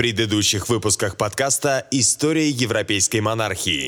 предыдущих выпусках подкаста «История европейской монархии».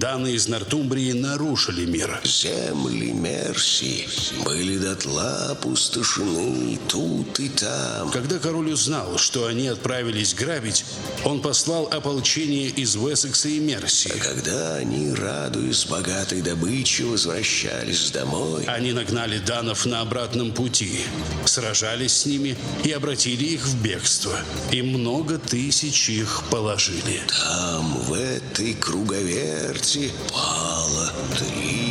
Даны из Нортумбрии нарушили мир. Земли Мерси были дотла опустошены тут и там. Когда король узнал, что они отправились грабить, он послал ополчение из Уэссекса и Мерси. А когда они, радуясь богатой добыче, возвращались домой, Они нагнали данов на обратном пути, сражались с ними и обратили их в бегство. И много тысяч их положили. там, в этой круговерти, пало три.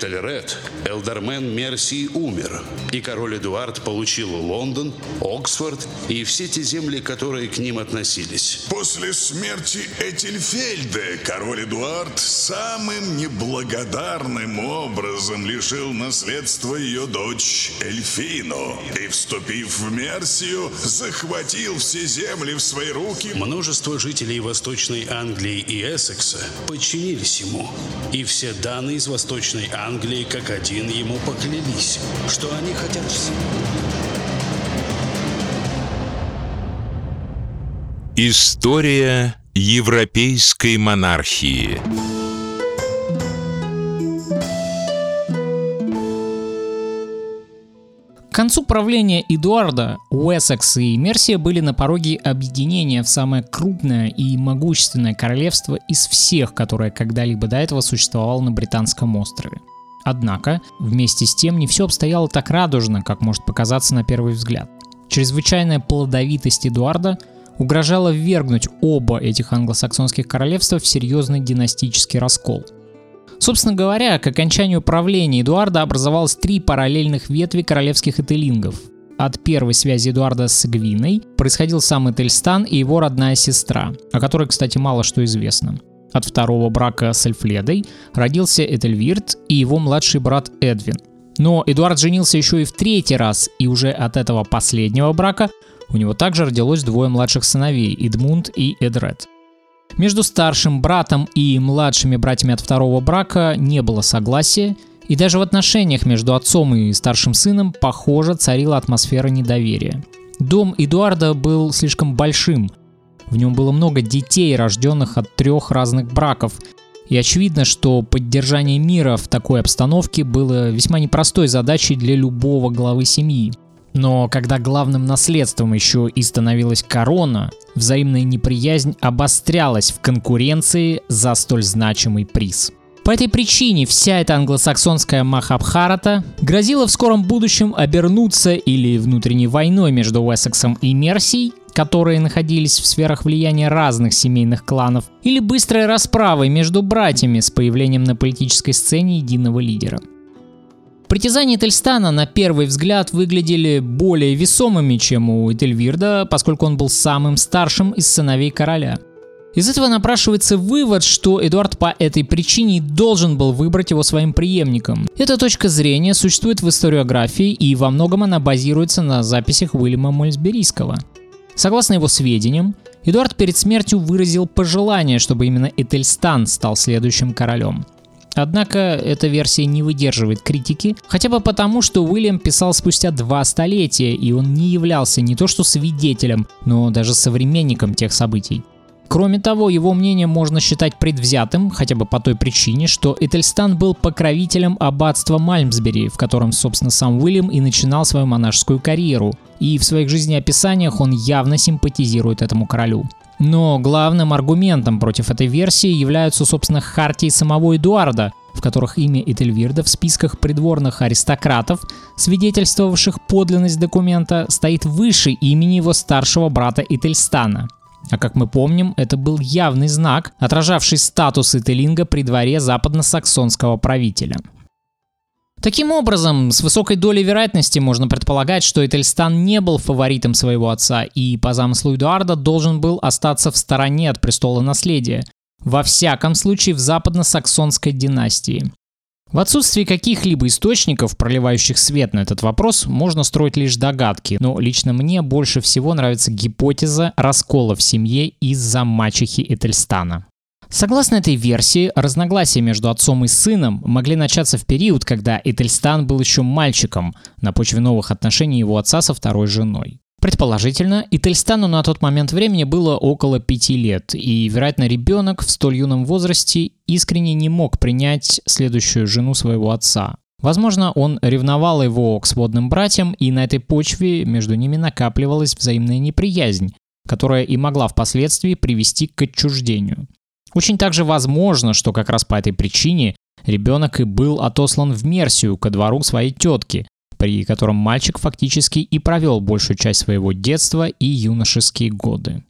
Этельред, Элдермен Мерсии умер, и король Эдуард получил Лондон, Оксфорд и все те земли, которые к ним относились. После смерти Этельфельда король Эдуард самым неблагодарным образом лишил наследства ее дочь Эльфину и, вступив в Мерсию, захватил все земли в свои руки. Множество жителей Восточной Англии и Эссекса подчинились ему, и все данные из Восточной Англии как один ему поклялись, что они хотят все. История европейской монархии. К концу правления Эдуарда Уэссекс и Мерсия были на пороге объединения в самое крупное и могущественное королевство из всех, которое когда-либо до этого существовало на Британском острове. Однако, вместе с тем, не все обстояло так радужно, как может показаться на первый взгляд. Чрезвычайная плодовитость Эдуарда угрожала ввергнуть оба этих англосаксонских королевства в серьезный династический раскол – Собственно говоря, к окончанию правления Эдуарда образовалось три параллельных ветви королевских этелингов. От первой связи Эдуарда с Гвиной происходил сам Этельстан и его родная сестра, о которой, кстати, мало что известно. От второго брака с Эльфледой родился Этельвирт и его младший брат Эдвин. Но Эдуард женился еще и в третий раз, и уже от этого последнего брака у него также родилось двое младших сыновей – Эдмунд и Эдред. Между старшим братом и младшими братьями от второго брака не было согласия, и даже в отношениях между отцом и старшим сыном, похоже, царила атмосфера недоверия. Дом Эдуарда был слишком большим, в нем было много детей, рожденных от трех разных браков, и очевидно, что поддержание мира в такой обстановке было весьма непростой задачей для любого главы семьи. Но когда главным наследством еще и становилась корона, взаимная неприязнь обострялась в конкуренции за столь значимый приз. По этой причине вся эта англосаксонская Махабхарата грозила в скором будущем обернуться или внутренней войной между Уэссексом и Мерсией, которые находились в сферах влияния разных семейных кланов, или быстрой расправой между братьями с появлением на политической сцене единого лидера. Притязания Этельстана на первый взгляд выглядели более весомыми, чем у Этельвирда, поскольку он был самым старшим из сыновей короля. Из этого напрашивается вывод, что Эдуард по этой причине должен был выбрать его своим преемником. Эта точка зрения существует в историографии и во многом она базируется на записях Уильяма Мольсберийского. Согласно его сведениям, Эдуард перед смертью выразил пожелание, чтобы именно Этельстан стал следующим королем. Однако эта версия не выдерживает критики, хотя бы потому, что Уильям писал спустя два столетия, и он не являлся не то что свидетелем, но даже современником тех событий. Кроме того, его мнение можно считать предвзятым, хотя бы по той причине, что Этельстан был покровителем аббатства Мальмсбери, в котором, собственно, сам Уильям и начинал свою монашескую карьеру, и в своих жизнеописаниях он явно симпатизирует этому королю. Но главным аргументом против этой версии являются, собственно, хартии самого Эдуарда, в которых имя Этельвирда в списках придворных аристократов, свидетельствовавших подлинность документа, стоит выше имени его старшего брата Этельстана. А как мы помним, это был явный знак, отражавший статус Этелинга при дворе западно-саксонского правителя. Таким образом, с высокой долей вероятности можно предполагать, что Этельстан не был фаворитом своего отца и по замыслу Эдуарда должен был остаться в стороне от престола наследия, во всяком случае в западно-саксонской династии. В отсутствии каких-либо источников, проливающих свет на этот вопрос, можно строить лишь догадки, но лично мне больше всего нравится гипотеза раскола в семье из-за мачехи Этельстана. Согласно этой версии, разногласия между отцом и сыном могли начаться в период, когда Этельстан был еще мальчиком на почве новых отношений его отца со второй женой. Предположительно, Ительстану на тот момент времени было около пяти лет, и, вероятно, ребенок в столь юном возрасте искренне не мог принять следующую жену своего отца. Возможно, он ревновал его к сводным братьям, и на этой почве между ними накапливалась взаимная неприязнь, которая и могла впоследствии привести к отчуждению. Очень также возможно, что как раз по этой причине ребенок и был отослан в Мерсию ко двору своей тетки, при котором мальчик фактически и провел большую часть своего детства и юношеские годы.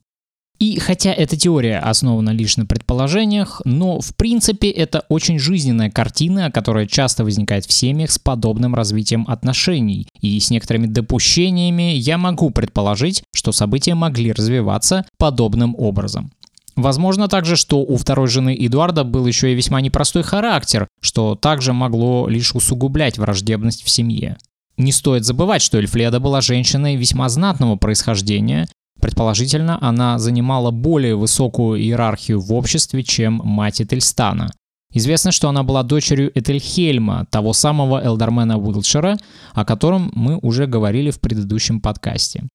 И хотя эта теория основана лишь на предположениях, но в принципе это очень жизненная картина, которая часто возникает в семьях с подобным развитием отношений. И с некоторыми допущениями я могу предположить, что события могли развиваться подобным образом. Возможно также, что у второй жены Эдуарда был еще и весьма непростой характер, что также могло лишь усугублять враждебность в семье. Не стоит забывать, что Эльфледа была женщиной весьма знатного происхождения. Предположительно, она занимала более высокую иерархию в обществе, чем мать Этельстана. Известно, что она была дочерью Этельхельма, того самого Элдермена Уилшера, о котором мы уже говорили в предыдущем подкасте.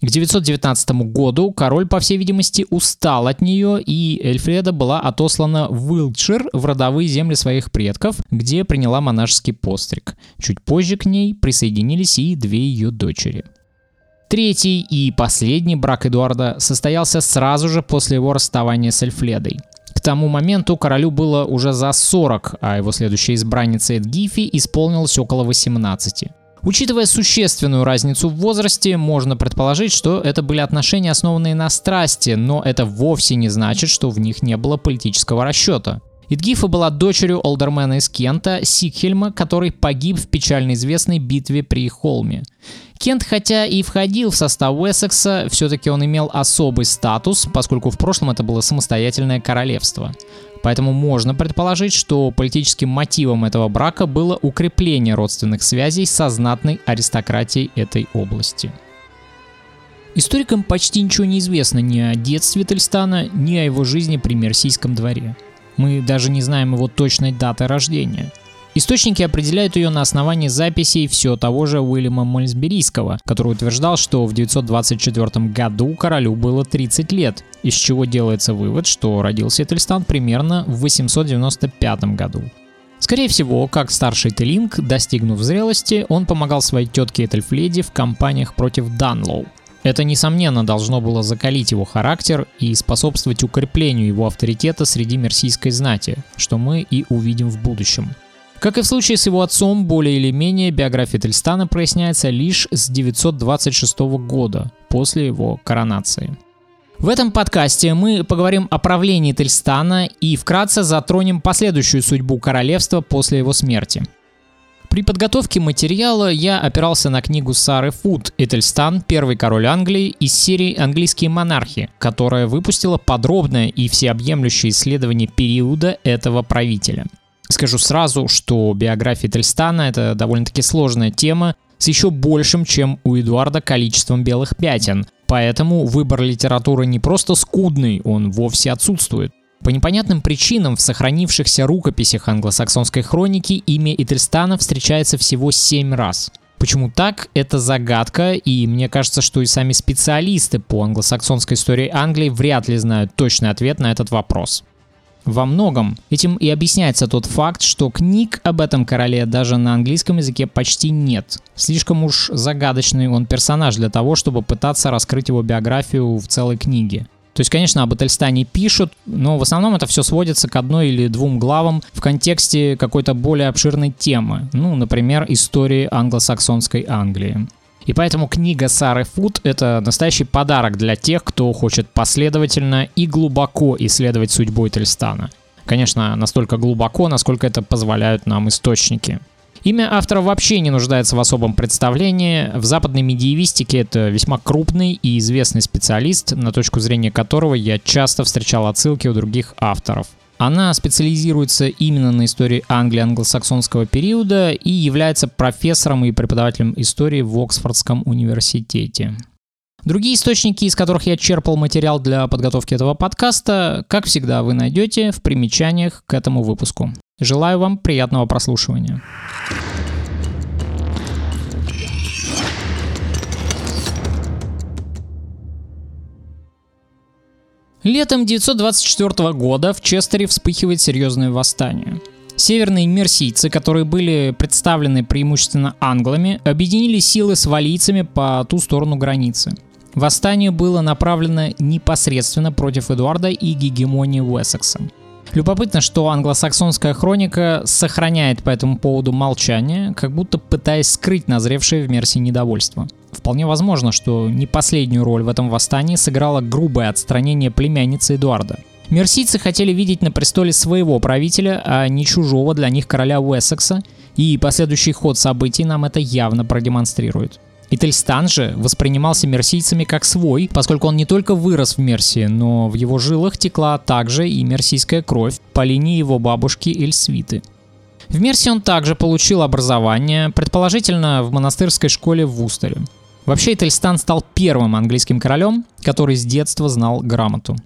К 919 году король, по всей видимости, устал от нее, и Эльфреда была отослана в Уилтшир, в родовые земли своих предков, где приняла монашеский постриг. Чуть позже к ней присоединились и две ее дочери. Третий и последний брак Эдуарда состоялся сразу же после его расставания с Эльфледой. К тому моменту королю было уже за 40, а его следующей избраннице Эдгифи исполнилось около 18. Учитывая существенную разницу в возрасте, можно предположить, что это были отношения, основанные на страсти, но это вовсе не значит, что в них не было политического расчета. Идгифа была дочерью олдермена из Кента, Сикхельма, который погиб в печально известной битве при Холме. Кент, хотя и входил в состав Уэссекса, все-таки он имел особый статус, поскольку в прошлом это было самостоятельное королевство. Поэтому можно предположить, что политическим мотивом этого брака было укрепление родственных связей со знатной аристократией этой области. Историкам почти ничего не известно ни о детстве Тельстана, ни о его жизни при Мерсийском дворе. Мы даже не знаем его точной даты рождения – Источники определяют ее на основании записей все того же Уильяма Мольсберийского, который утверждал, что в 924 году королю было 30 лет, из чего делается вывод, что родился Этельстан примерно в 895 году. Скорее всего, как старший Телинг, достигнув зрелости, он помогал своей тетке Этельфледи в кампаниях против Данлоу. Это, несомненно, должно было закалить его характер и способствовать укреплению его авторитета среди мерсийской знати, что мы и увидим в будущем. Как и в случае с его отцом, более или менее биография Тельстана проясняется лишь с 926 года, после его коронации. В этом подкасте мы поговорим о правлении Тельстана и вкратце затронем последующую судьбу королевства после его смерти. При подготовке материала я опирался на книгу Сары Фуд «Этельстан. Первый король Англии» из серии «Английские монархи», которая выпустила подробное и всеобъемлющее исследование периода этого правителя – Скажу сразу, что биография Тельстана — это довольно-таки сложная тема с еще большим, чем у Эдуарда, количеством белых пятен. Поэтому выбор литературы не просто скудный, он вовсе отсутствует. По непонятным причинам в сохранившихся рукописях англосаксонской хроники имя Этельстана встречается всего семь раз. Почему так, это загадка, и мне кажется, что и сами специалисты по англосаксонской истории Англии вряд ли знают точный ответ на этот вопрос. Во многом этим и объясняется тот факт, что книг об этом короле даже на английском языке почти нет. Слишком уж загадочный он персонаж для того, чтобы пытаться раскрыть его биографию в целой книге. То есть, конечно, об Этельстане пишут, но в основном это все сводится к одной или двум главам в контексте какой-то более обширной темы. Ну, например, истории англосаксонской Англии. И поэтому книга Сары Фуд — это настоящий подарок для тех, кто хочет последовательно и глубоко исследовать судьбу Этельстана. Конечно, настолько глубоко, насколько это позволяют нам источники. Имя автора вообще не нуждается в особом представлении. В западной медиевистике это весьма крупный и известный специалист, на точку зрения которого я часто встречал отсылки у других авторов. Она специализируется именно на истории Англии англосаксонского периода и является профессором и преподавателем истории в Оксфордском университете. Другие источники, из которых я черпал материал для подготовки этого подкаста, как всегда, вы найдете в примечаниях к этому выпуску. Желаю вам приятного прослушивания. Летом 924 года в Честере вспыхивает серьезное восстание. Северные мерсийцы, которые были представлены преимущественно англами, объединили силы с валийцами по ту сторону границы. Восстание было направлено непосредственно против Эдуарда и гегемонии Уэссекса. Любопытно, что англосаксонская хроника сохраняет по этому поводу молчание, как будто пытаясь скрыть назревшее в Мерсии недовольство. Вполне возможно, что не последнюю роль в этом восстании сыграло грубое отстранение племянницы Эдуарда. Мерсийцы хотели видеть на престоле своего правителя, а не чужого для них короля Уэссекса, и последующий ход событий нам это явно продемонстрирует. Ительстан же воспринимался мерсийцами как свой, поскольку он не только вырос в Мерсии, но в его жилах текла также и мерсийская кровь по линии его бабушки Эльсвиты. В Мерсии он также получил образование, предположительно в монастырской школе в Вустере. Вообще Ительстан стал первым английским королем, который с детства знал грамоту.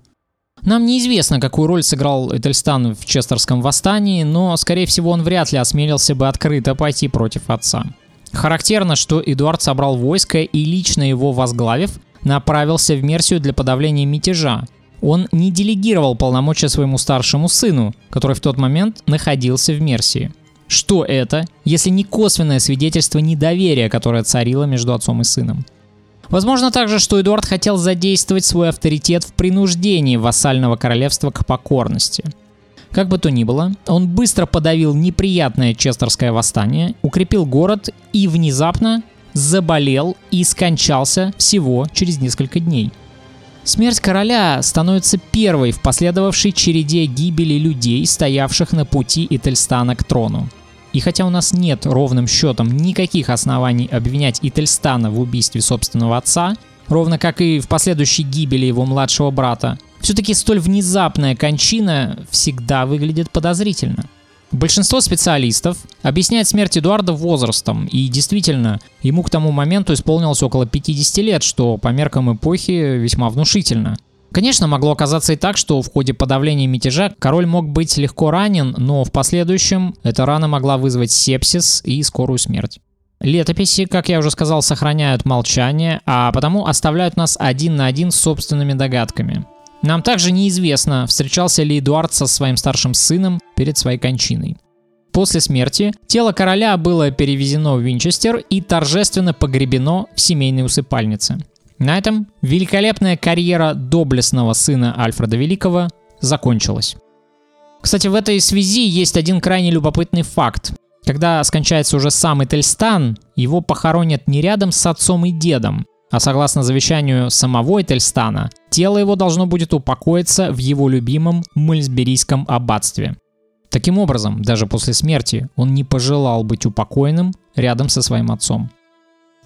Нам неизвестно, какую роль сыграл Этельстан в Честерском восстании, но, скорее всего, он вряд ли осмелился бы открыто пойти против отца. Характерно, что Эдуард собрал войско и лично его возглавив, направился в Мерсию для подавления мятежа. Он не делегировал полномочия своему старшему сыну, который в тот момент находился в Мерсии. Что это, если не косвенное свидетельство недоверия, которое царило между отцом и сыном? Возможно также, что Эдуард хотел задействовать свой авторитет в принуждении вассального королевства к покорности – как бы то ни было, он быстро подавил неприятное Честерское восстание, укрепил город и внезапно заболел и скончался всего через несколько дней. Смерть короля становится первой в последовавшей череде гибели людей, стоявших на пути Ительстана к трону. И хотя у нас нет ровным счетом никаких оснований обвинять Ительстана в убийстве собственного отца, ровно как и в последующей гибели его младшего брата, все-таки столь внезапная кончина всегда выглядит подозрительно. Большинство специалистов объясняет смерть Эдуарда возрастом, и действительно, ему к тому моменту исполнилось около 50 лет, что по меркам эпохи весьма внушительно. Конечно, могло оказаться и так, что в ходе подавления мятежа король мог быть легко ранен, но в последующем эта рана могла вызвать сепсис и скорую смерть. Летописи, как я уже сказал, сохраняют молчание, а потому оставляют нас один на один с собственными догадками. Нам также неизвестно, встречался ли Эдуард со своим старшим сыном перед своей кончиной. После смерти тело короля было перевезено в Винчестер и торжественно погребено в семейной усыпальнице. На этом великолепная карьера доблестного сына Альфреда Великого закончилась. Кстати, в этой связи есть один крайне любопытный факт. Когда скончается уже сам Этельстан, его похоронят не рядом с отцом и дедом, а согласно завещанию самого Этельстана, тело его должно будет упокоиться в его любимом Мальсберийском аббатстве. Таким образом, даже после смерти он не пожелал быть упокоенным рядом со своим отцом.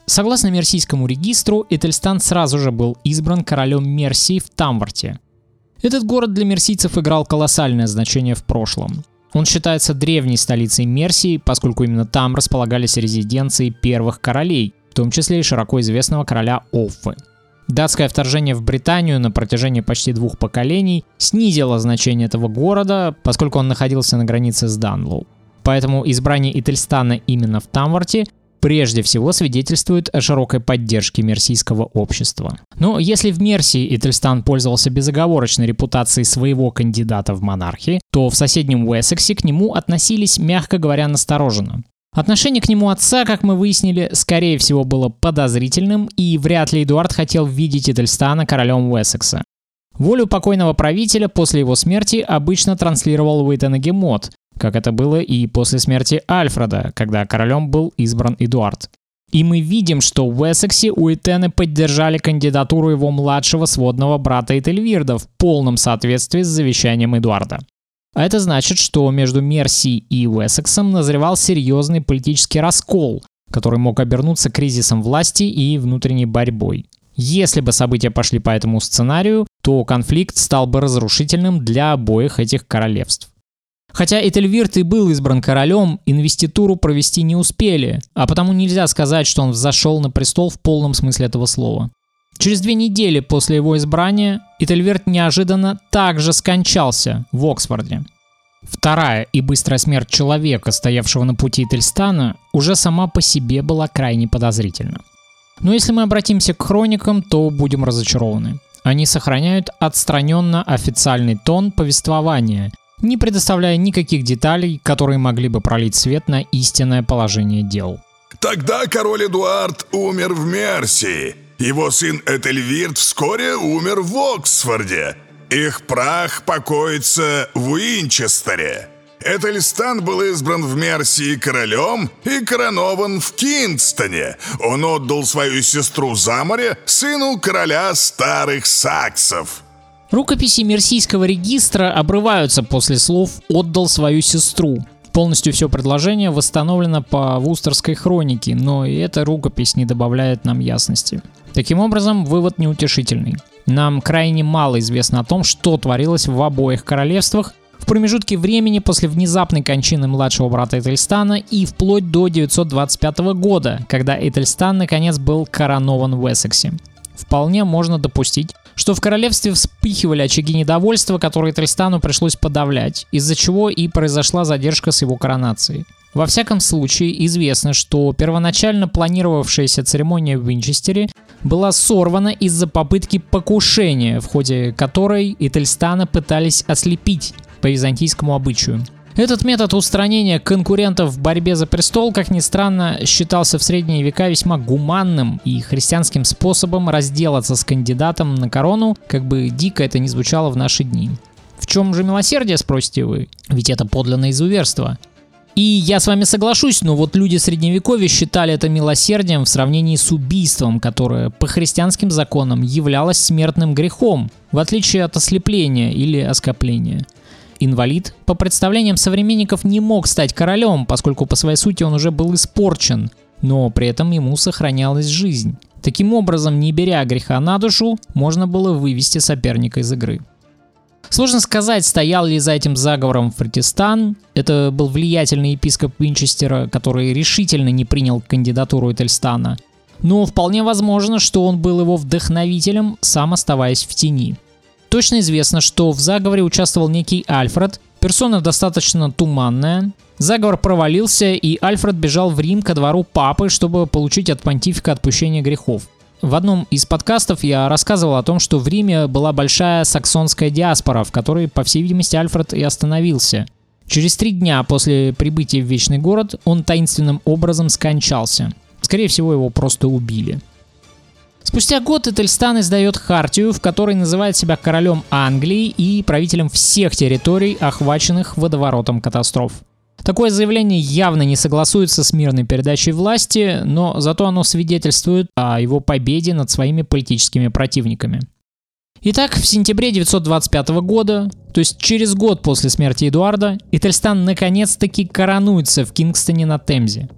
Согласно Мерсийскому регистру, Этельстан сразу же был избран королем Мерсии в Тамварте. Этот город для мерсийцев играл колоссальное значение в прошлом. Он считается древней столицей Мерсии, поскольку именно там располагались резиденции первых королей, том числе и широко известного короля Оффы. Датское вторжение в Британию на протяжении почти двух поколений снизило значение этого города, поскольку он находился на границе с Данлоу. Поэтому избрание Ительстана именно в Тамварте прежде всего свидетельствует о широкой поддержке мерсийского общества. Но если в Мерсии Ительстан пользовался безоговорочной репутацией своего кандидата в монархии, то в соседнем Уэссексе к нему относились, мягко говоря, настороженно. Отношение к нему отца, как мы выяснили, скорее всего было подозрительным, и вряд ли Эдуард хотел видеть Эдельстана королем Уэссекса. Волю покойного правителя после его смерти обычно транслировал Уитен Гемот, как это было и после смерти Альфреда, когда королем был избран Эдуард. И мы видим, что в Уэссексе Уитены поддержали кандидатуру его младшего сводного брата Этельвирда в полном соответствии с завещанием Эдуарда. А это значит, что между Мерси и Уэссексом назревал серьезный политический раскол, который мог обернуться кризисом власти и внутренней борьбой. Если бы события пошли по этому сценарию, то конфликт стал бы разрушительным для обоих этих королевств. Хотя Этельвирт и был избран королем, инвеституру провести не успели, а потому нельзя сказать, что он взошел на престол в полном смысле этого слова. Через две недели после его избрания Ительверт неожиданно также скончался в Оксфорде. Вторая и быстрая смерть человека, стоявшего на пути Ительстана, уже сама по себе была крайне подозрительна. Но если мы обратимся к хроникам, то будем разочарованы. Они сохраняют отстраненно официальный тон повествования, не предоставляя никаких деталей, которые могли бы пролить свет на истинное положение дел. Тогда король Эдуард умер в Мерсии. Его сын Этельвирд вскоре умер в Оксфорде. Их прах покоится в Уинчестере. Этельстан был избран в Мерсии королем и коронован в Кингстоне. Он отдал свою сестру за море сыну короля старых саксов. Рукописи Мерсийского регистра обрываются после слов «отдал свою сестру». Полностью все предложение восстановлено по Вустерской хронике, но и эта рукопись не добавляет нам ясности. Таким образом, вывод неутешительный. Нам крайне мало известно о том, что творилось в обоих королевствах в промежутке времени после внезапной кончины младшего брата Этельстана и вплоть до 925 года, когда Этельстан наконец был коронован в Эссексе. Вполне можно допустить, что в королевстве вспыхивали очаги недовольства, которые Тристану пришлось подавлять, из-за чего и произошла задержка с его коронацией. Во всяком случае, известно, что первоначально планировавшаяся церемония в Винчестере была сорвана из-за попытки покушения, в ходе которой Ительстана пытались ослепить по византийскому обычаю. Этот метод устранения конкурентов в борьбе за престол, как ни странно, считался в средние века весьма гуманным и христианским способом разделаться с кандидатом на корону, как бы дико это ни звучало в наши дни. В чем же милосердие, спросите вы? Ведь это подлинное изуверство. И я с вами соглашусь, но вот люди средневековья считали это милосердием в сравнении с убийством, которое по христианским законам являлось смертным грехом, в отличие от ослепления или оскопления. Инвалид, по представлениям современников, не мог стать королем, поскольку по своей сути он уже был испорчен, но при этом ему сохранялась жизнь. Таким образом, не беря греха на душу, можно было вывести соперника из игры. Сложно сказать, стоял ли за этим заговором Фритистан. Это был влиятельный епископ Винчестера, который решительно не принял кандидатуру Этельстана. Но вполне возможно, что он был его вдохновителем, сам оставаясь в тени. Точно известно, что в заговоре участвовал некий Альфред, персона достаточно туманная. Заговор провалился, и Альфред бежал в Рим ко двору папы, чтобы получить от понтифика отпущение грехов. В одном из подкастов я рассказывал о том, что в Риме была большая саксонская диаспора, в которой, по всей видимости, Альфред и остановился. Через три дня после прибытия в Вечный город он таинственным образом скончался. Скорее всего, его просто убили. Спустя год Этельстан издает хартию, в которой называет себя королем Англии и правителем всех территорий, охваченных водоворотом катастроф. Такое заявление явно не согласуется с мирной передачей власти, но зато оно свидетельствует о его победе над своими политическими противниками. Итак, в сентябре 925 года, то есть через год после смерти Эдуарда, Этельстан наконец-таки коронуется в Кингстоне на Темзе.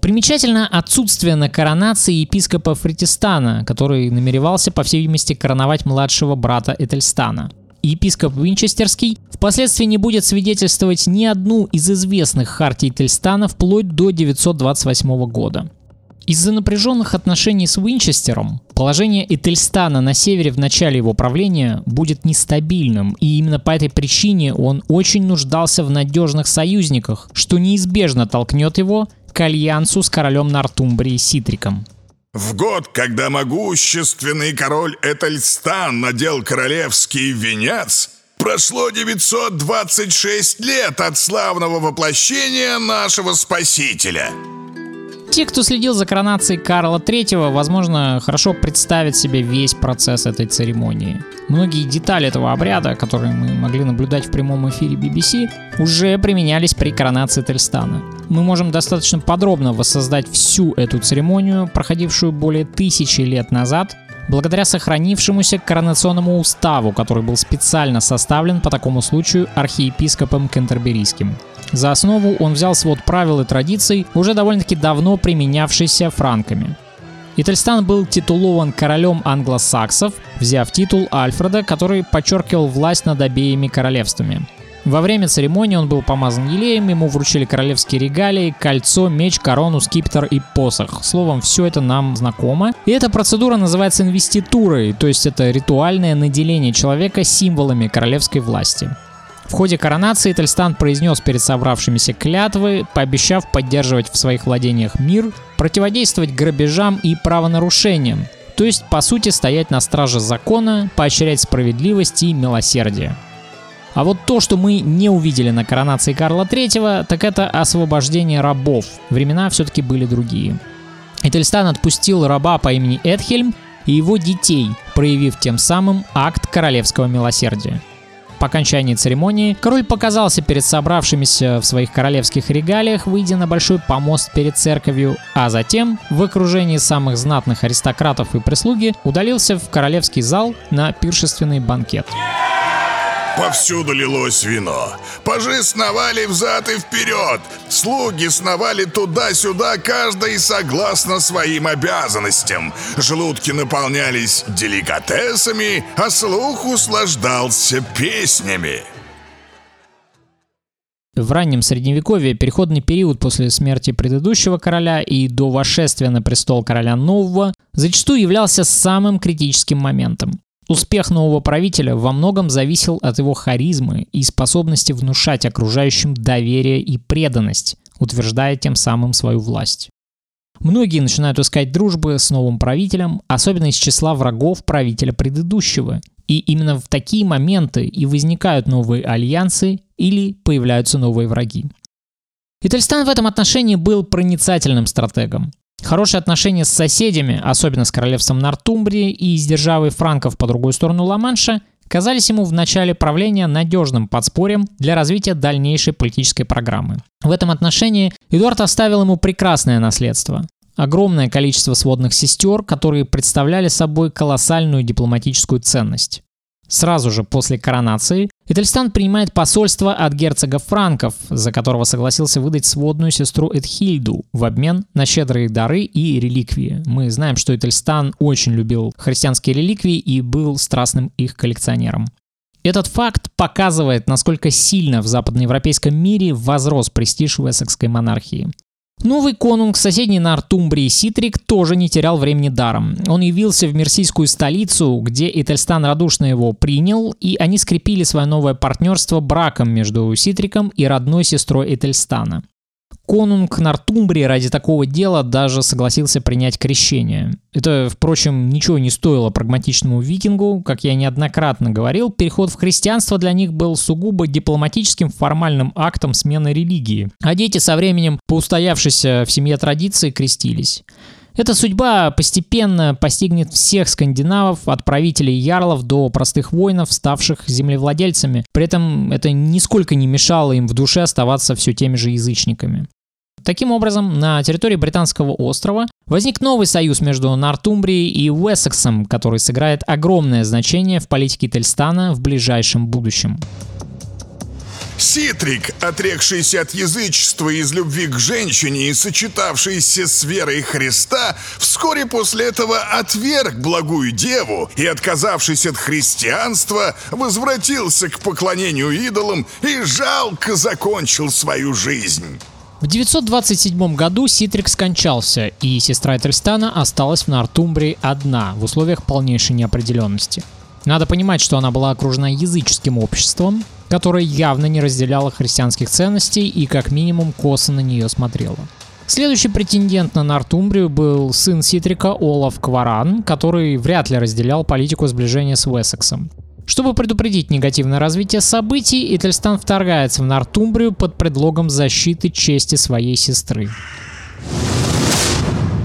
Примечательно отсутствие на коронации епископа Фритистана, который намеревался, по всей видимости, короновать младшего брата Этельстана. Епископ Винчестерский впоследствии не будет свидетельствовать ни одну из известных хартий Этельстана вплоть до 928 года. Из-за напряженных отношений с Винчестером положение Этельстана на севере в начале его правления будет нестабильным, и именно по этой причине он очень нуждался в надежных союзниках, что неизбежно толкнет его к альянсу с королем Нортумбрии Ситриком. В год, когда могущественный король Этельстан надел королевский венец, прошло 926 лет от славного воплощения нашего Спасителя – те, кто следил за коронацией Карла III, возможно, хорошо представят себе весь процесс этой церемонии. Многие детали этого обряда, которые мы могли наблюдать в прямом эфире BBC, уже применялись при коронации Тельстана. Мы можем достаточно подробно воссоздать всю эту церемонию, проходившую более тысячи лет назад, благодаря сохранившемуся коронационному уставу, который был специально составлен по такому случаю архиепископом Кентерберийским. За основу он взял свод правил и традиций, уже довольно-таки давно применявшийся франками. Итальстан был титулован королем англосаксов, взяв титул Альфреда, который подчеркивал власть над обеими королевствами. Во время церемонии он был помазан елеем, ему вручили королевские регалии, кольцо, меч, корону, скипетр и посох. Словом, все это нам знакомо. И эта процедура называется инвеститурой, то есть это ритуальное наделение человека символами королевской власти. В ходе коронации Тельстан произнес перед собравшимися клятвы, пообещав поддерживать в своих владениях мир, противодействовать грабежам и правонарушениям, то есть по сути стоять на страже закона, поощрять справедливость и милосердие. А вот то, что мы не увидели на коронации Карла III, так это освобождение рабов. Времена все-таки были другие. Этельстан отпустил раба по имени Эдхельм и его детей, проявив тем самым акт королевского милосердия. По окончании церемонии король показался перед собравшимися в своих королевских регалиях, выйдя на большой помост перед церковью, а затем в окружении самых знатных аристократов и прислуги удалился в королевский зал на пиршественный банкет. Повсюду лилось вино. Пажи сновали взад и вперед. Слуги сновали туда-сюда, каждый согласно своим обязанностям. Желудки наполнялись деликатесами, а слух услаждался песнями. В раннем средневековье, переходный период после смерти предыдущего короля и до восшествия на престол короля нового, зачастую являлся самым критическим моментом. Успех нового правителя во многом зависел от его харизмы и способности внушать окружающим доверие и преданность, утверждая тем самым свою власть. Многие начинают искать дружбы с новым правителем, особенно из числа врагов правителя предыдущего. И именно в такие моменты и возникают новые альянсы или появляются новые враги. Итальстан в этом отношении был проницательным стратегом. Хорошие отношения с соседями, особенно с королевством Нортумбрии и с державой франков по другую сторону Ла-Манша, казались ему в начале правления надежным подспорьем для развития дальнейшей политической программы. В этом отношении Эдуард оставил ему прекрасное наследство. Огромное количество сводных сестер, которые представляли собой колоссальную дипломатическую ценность. Сразу же после коронации Этельстан принимает посольство от герцога Франков, за которого согласился выдать сводную сестру Эдхильду в обмен на щедрые дары и реликвии. Мы знаем, что Этельстан очень любил христианские реликвии и был страстным их коллекционером. Этот факт показывает, насколько сильно в западноевропейском мире возрос престиж Уэссекской монархии. Новый конунг соседней Нортумбрии Ситрик тоже не терял времени даром. Он явился в мерсийскую столицу, где Этельстан радушно его принял, и они скрепили свое новое партнерство браком между Ситриком и родной сестрой Этельстана. Конунг Нортумбрии ради такого дела даже согласился принять крещение. Это, впрочем, ничего не стоило прагматичному викингу. Как я неоднократно говорил, переход в христианство для них был сугубо дипломатическим формальным актом смены религии. А дети со временем, по устоявшейся в семье традиции, крестились. Эта судьба постепенно постигнет всех скандинавов, от правителей ярлов до простых воинов, ставших землевладельцами. При этом это нисколько не мешало им в душе оставаться все теми же язычниками. Таким образом, на территории Британского острова возник новый союз между Нортумбрией и Уэссексом, который сыграет огромное значение в политике Тельстана в ближайшем будущем. Ситрик, отрекшийся от язычества из любви к женщине и сочетавшийся с верой Христа, вскоре после этого отверг благую деву и, отказавшись от христианства, возвратился к поклонению идолам и жалко закончил свою жизнь. В 927 году Ситрик скончался, и сестра Этельстана осталась в Нортумбрии одна, в условиях полнейшей неопределенности. Надо понимать, что она была окружена языческим обществом, которое явно не разделяло христианских ценностей и как минимум косо на нее смотрело. Следующий претендент на Нортумбрию был сын Ситрика Олаф Кваран, который вряд ли разделял политику сближения с Уэссексом. Чтобы предупредить негативное развитие событий, Этельстан вторгается в Нортумбрию под предлогом защиты чести своей сестры.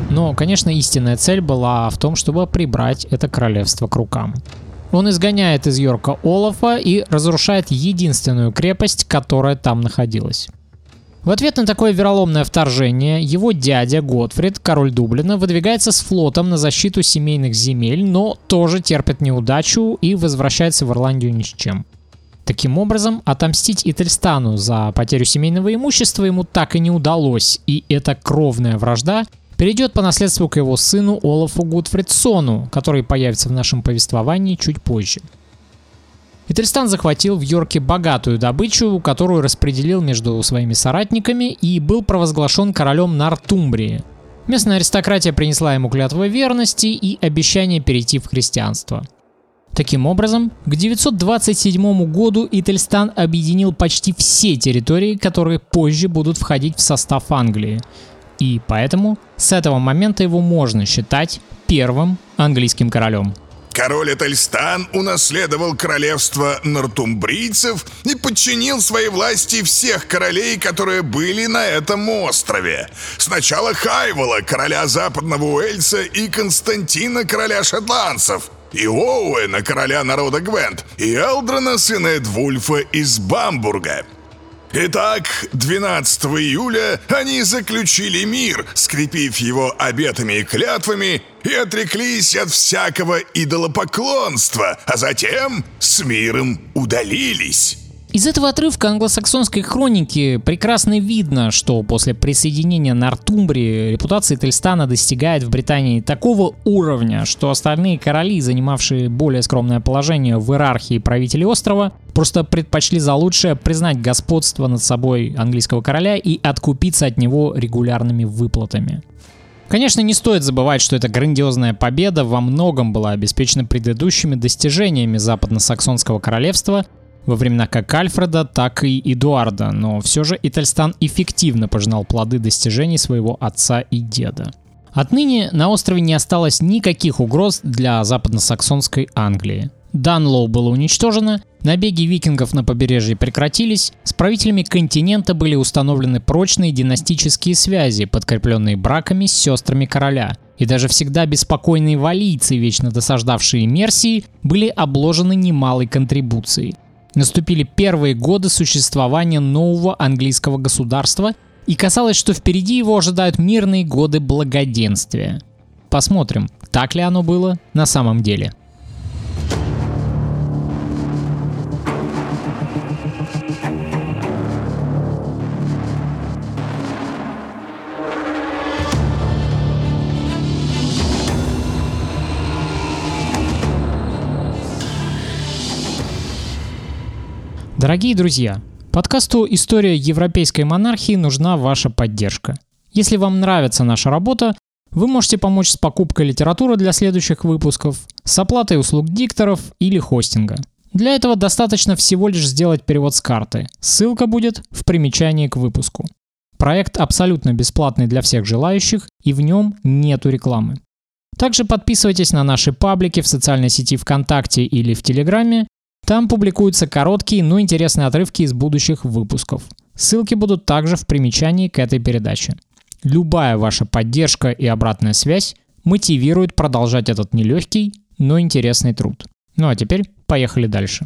Но, конечно, истинная цель была в том, чтобы прибрать это королевство к рукам. Он изгоняет из Йорка Олафа и разрушает единственную крепость, которая там находилась. В ответ на такое вероломное вторжение, его дядя Готфрид, король Дублина, выдвигается с флотом на защиту семейных земель, но тоже терпит неудачу и возвращается в Ирландию ни с чем. Таким образом, отомстить Ительстану за потерю семейного имущества ему так и не удалось, и эта кровная вражда перейдет по наследству к его сыну Олафу Гудфридсону, который появится в нашем повествовании чуть позже. Ительстан захватил в Йорке богатую добычу, которую распределил между своими соратниками и был провозглашен королем Нортумбрии. Местная аристократия принесла ему клятву верности и обещание перейти в христианство. Таким образом, к 927 году Ительстан объединил почти все территории, которые позже будут входить в состав Англии. и поэтому с этого момента его можно считать первым английским королем. Король Этельстан унаследовал королевство нортумбрийцев и подчинил своей власти всех королей, которые были на этом острове. Сначала Хайвола, короля западного Уэльса, и Константина, короля шотландцев, и Оуэна, короля народа Гвент, и Элдрона, сына Эдвульфа из Бамбурга. Итак, 12 июля они заключили мир, скрепив его обетами и клятвами, и отреклись от всякого идолопоклонства, а затем с миром удалились. Из этого отрывка англосаксонской хроники прекрасно видно, что после присоединения Нортумбрии репутация Тельстана достигает в Британии такого уровня, что остальные короли, занимавшие более скромное положение в иерархии правителей острова, просто предпочли за лучшее признать господство над собой английского короля и откупиться от него регулярными выплатами. Конечно, не стоит забывать, что эта грандиозная победа во многом была обеспечена предыдущими достижениями западно-саксонского королевства во времена как Альфреда, так и Эдуарда, но все же Итальстан эффективно пожинал плоды достижений своего отца и деда. Отныне на острове не осталось никаких угроз для западно-саксонской Англии. Данлоу было уничтожено, набеги викингов на побережье прекратились, с правителями континента были установлены прочные династические связи, подкрепленные браками с сестрами короля. И даже всегда беспокойные валийцы, вечно досаждавшие Мерсии, были обложены немалой контрибуцией. Наступили первые годы существования нового английского государства, и казалось, что впереди его ожидают мирные годы благоденствия. Посмотрим, так ли оно было на самом деле. Дорогие друзья, подкасту «История европейской монархии» нужна ваша поддержка. Если вам нравится наша работа, вы можете помочь с покупкой литературы для следующих выпусков, с оплатой услуг дикторов или хостинга. Для этого достаточно всего лишь сделать перевод с карты. Ссылка будет в примечании к выпуску. Проект абсолютно бесплатный для всех желающих, и в нем нету рекламы. Также подписывайтесь на наши паблики в социальной сети ВКонтакте или в Телеграме там публикуются короткие, но интересные отрывки из будущих выпусков. Ссылки будут также в примечании к этой передаче. Любая ваша поддержка и обратная связь мотивирует продолжать этот нелегкий, но интересный труд. Ну а теперь поехали дальше.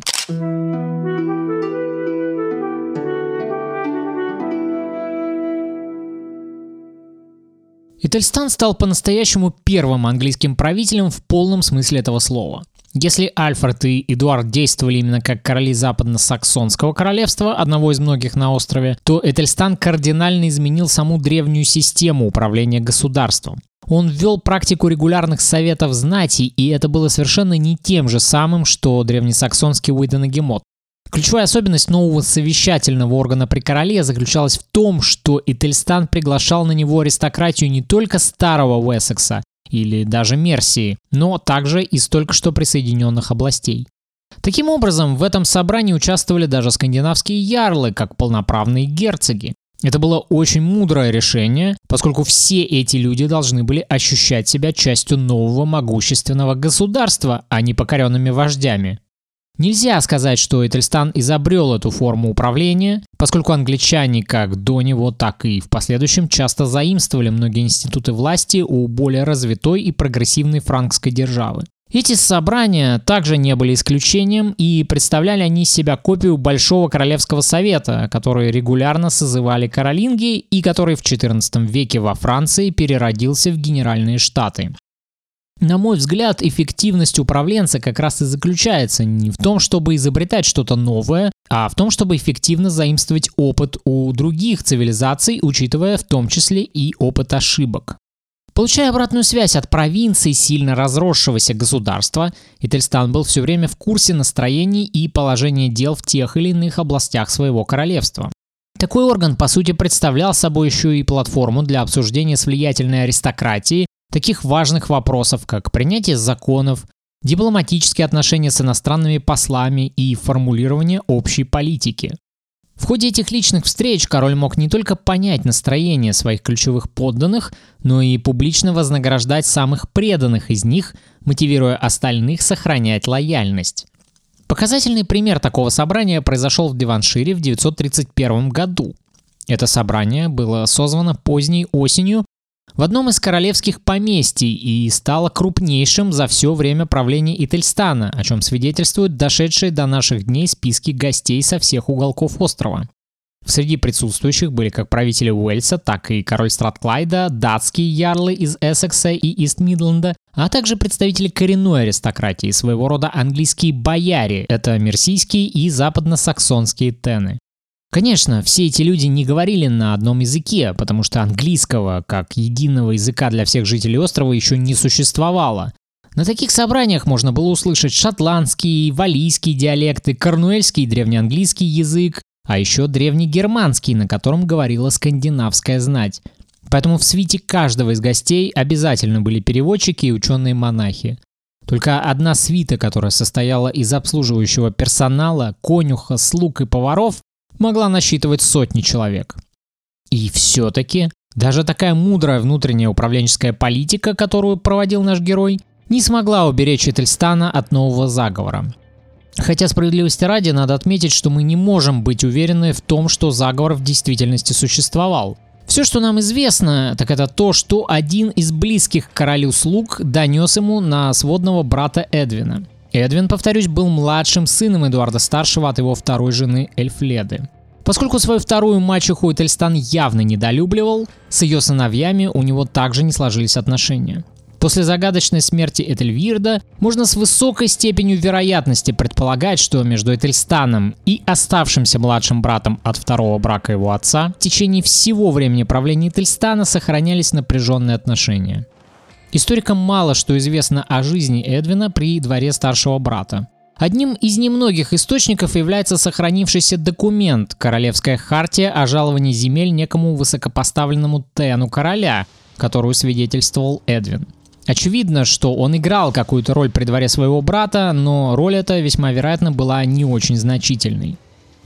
Ительстан стал по-настоящему первым английским правителем в полном смысле этого слова – если Альфред и Эдуард действовали именно как короли западно-саксонского королевства, одного из многих на острове, то Этельстан кардинально изменил саму древнюю систему управления государством. Он ввел практику регулярных советов знати, и это было совершенно не тем же самым, что древнесаксонский Уиденагемот. Ключевая особенность нового совещательного органа при короле заключалась в том, что Этельстан приглашал на него аристократию не только старого Уэссекса, или даже Мерсии, но также из только что присоединенных областей. Таким образом, в этом собрании участвовали даже скандинавские ярлы, как полноправные герцоги. Это было очень мудрое решение, поскольку все эти люди должны были ощущать себя частью нового могущественного государства, а не покоренными вождями. Нельзя сказать, что Этельстан изобрел эту форму управления, поскольку англичане как до него, так и в последующем часто заимствовали многие институты власти у более развитой и прогрессивной франкской державы. Эти собрания также не были исключением и представляли они из себя копию Большого Королевского Совета, который регулярно созывали каролинги и который в XIV веке во Франции переродился в Генеральные Штаты. На мой взгляд, эффективность управленца как раз и заключается не в том, чтобы изобретать что-то новое, а в том, чтобы эффективно заимствовать опыт у других цивилизаций, учитывая в том числе и опыт ошибок. Получая обратную связь от провинции сильно разросшегося государства, Ительстан был все время в курсе настроений и положения дел в тех или иных областях своего королевства. Такой орган, по сути, представлял собой еще и платформу для обсуждения с влиятельной аристократией таких важных вопросов, как принятие законов, дипломатические отношения с иностранными послами и формулирование общей политики. В ходе этих личных встреч король мог не только понять настроение своих ключевых подданных, но и публично вознаграждать самых преданных из них, мотивируя остальных сохранять лояльность. Показательный пример такого собрания произошел в Диваншире в 931 году. Это собрание было созвано поздней осенью в одном из королевских поместий и стало крупнейшим за все время правления Ительстана, о чем свидетельствуют дошедшие до наших дней списки гостей со всех уголков острова. Среди присутствующих были как правители Уэльса, так и король Стратклайда, датские ярлы из Эссекса и Ист-Мидленда, а также представители коренной аристократии, своего рода английские бояре, это мерсийские и западно-саксонские тены. Конечно, все эти люди не говорили на одном языке, потому что английского, как единого языка для всех жителей острова, еще не существовало. На таких собраниях можно было услышать шотландский, валийский диалекты, корнуэльский древнеанглийский язык, а еще древнегерманский, на котором говорила скандинавская знать. Поэтому в свите каждого из гостей обязательно были переводчики и ученые-монахи. Только одна свита, которая состояла из обслуживающего персонала, конюха, слуг и поваров, могла насчитывать сотни человек. И все-таки даже такая мудрая внутренняя управленческая политика, которую проводил наш герой, не смогла уберечь Этельстана от нового заговора. Хотя справедливости ради надо отметить, что мы не можем быть уверены в том, что заговор в действительности существовал. Все, что нам известно, так это то, что один из близких королю слуг донес ему на сводного брата Эдвина – Эдвин, повторюсь, был младшим сыном Эдуарда Старшего от его второй жены Эльфледы. Поскольку свою вторую мачеху Этельстан явно недолюбливал, с ее сыновьями у него также не сложились отношения. После загадочной смерти Этельвирда можно с высокой степенью вероятности предполагать, что между Этельстаном и оставшимся младшим братом от второго брака его отца в течение всего времени правления Этельстана сохранялись напряженные отношения. Историкам мало что известно о жизни Эдвина при дворе старшего брата. Одним из немногих источников является сохранившийся документ «Королевская хартия о жаловании земель некому высокопоставленному Тену короля», которую свидетельствовал Эдвин. Очевидно, что он играл какую-то роль при дворе своего брата, но роль эта весьма вероятно была не очень значительной.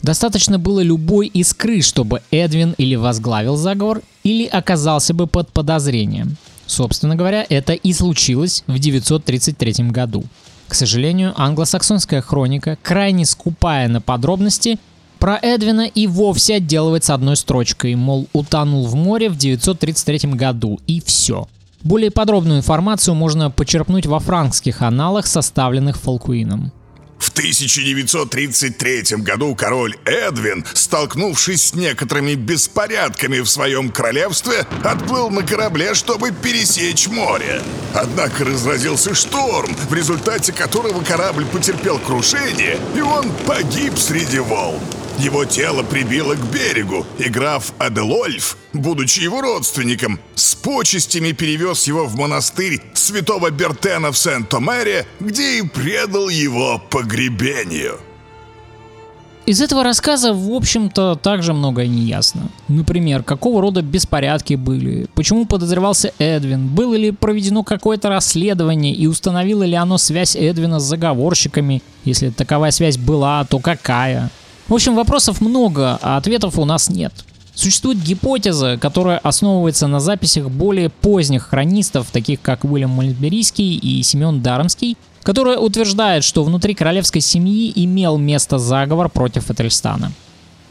Достаточно было любой искры, чтобы Эдвин или возглавил заговор, или оказался бы под подозрением. Собственно говоря, это и случилось в 933 году. К сожалению, англосаксонская хроника, крайне скупая на подробности, про Эдвина и вовсе отделывается одной строчкой, мол, утонул в море в 933 году, и все. Более подробную информацию можно почерпнуть во франкских аналах, составленных Фолкуином. В 1933 году король Эдвин, столкнувшись с некоторыми беспорядками в своем королевстве, отплыл на корабле, чтобы пересечь море. Однако разразился шторм, в результате которого корабль потерпел крушение, и он погиб среди волн. Его тело прибило к берегу, и граф Аделольф, будучи его родственником, с почестями перевез его в монастырь святого Бертена в Сент-Омере, где и предал его погребению. Из этого рассказа, в общем-то, также многое не ясно. Например, какого рода беспорядки были, почему подозревался Эдвин, было ли проведено какое-то расследование и установило ли оно связь Эдвина с заговорщиками, если таковая связь была, то какая. В общем, вопросов много, а ответов у нас нет. Существует гипотеза, которая основывается на записях более поздних хронистов, таких как Уильям Мальберийский и Семен Дармский, которая утверждает, что внутри королевской семьи имел место заговор против Этельстана.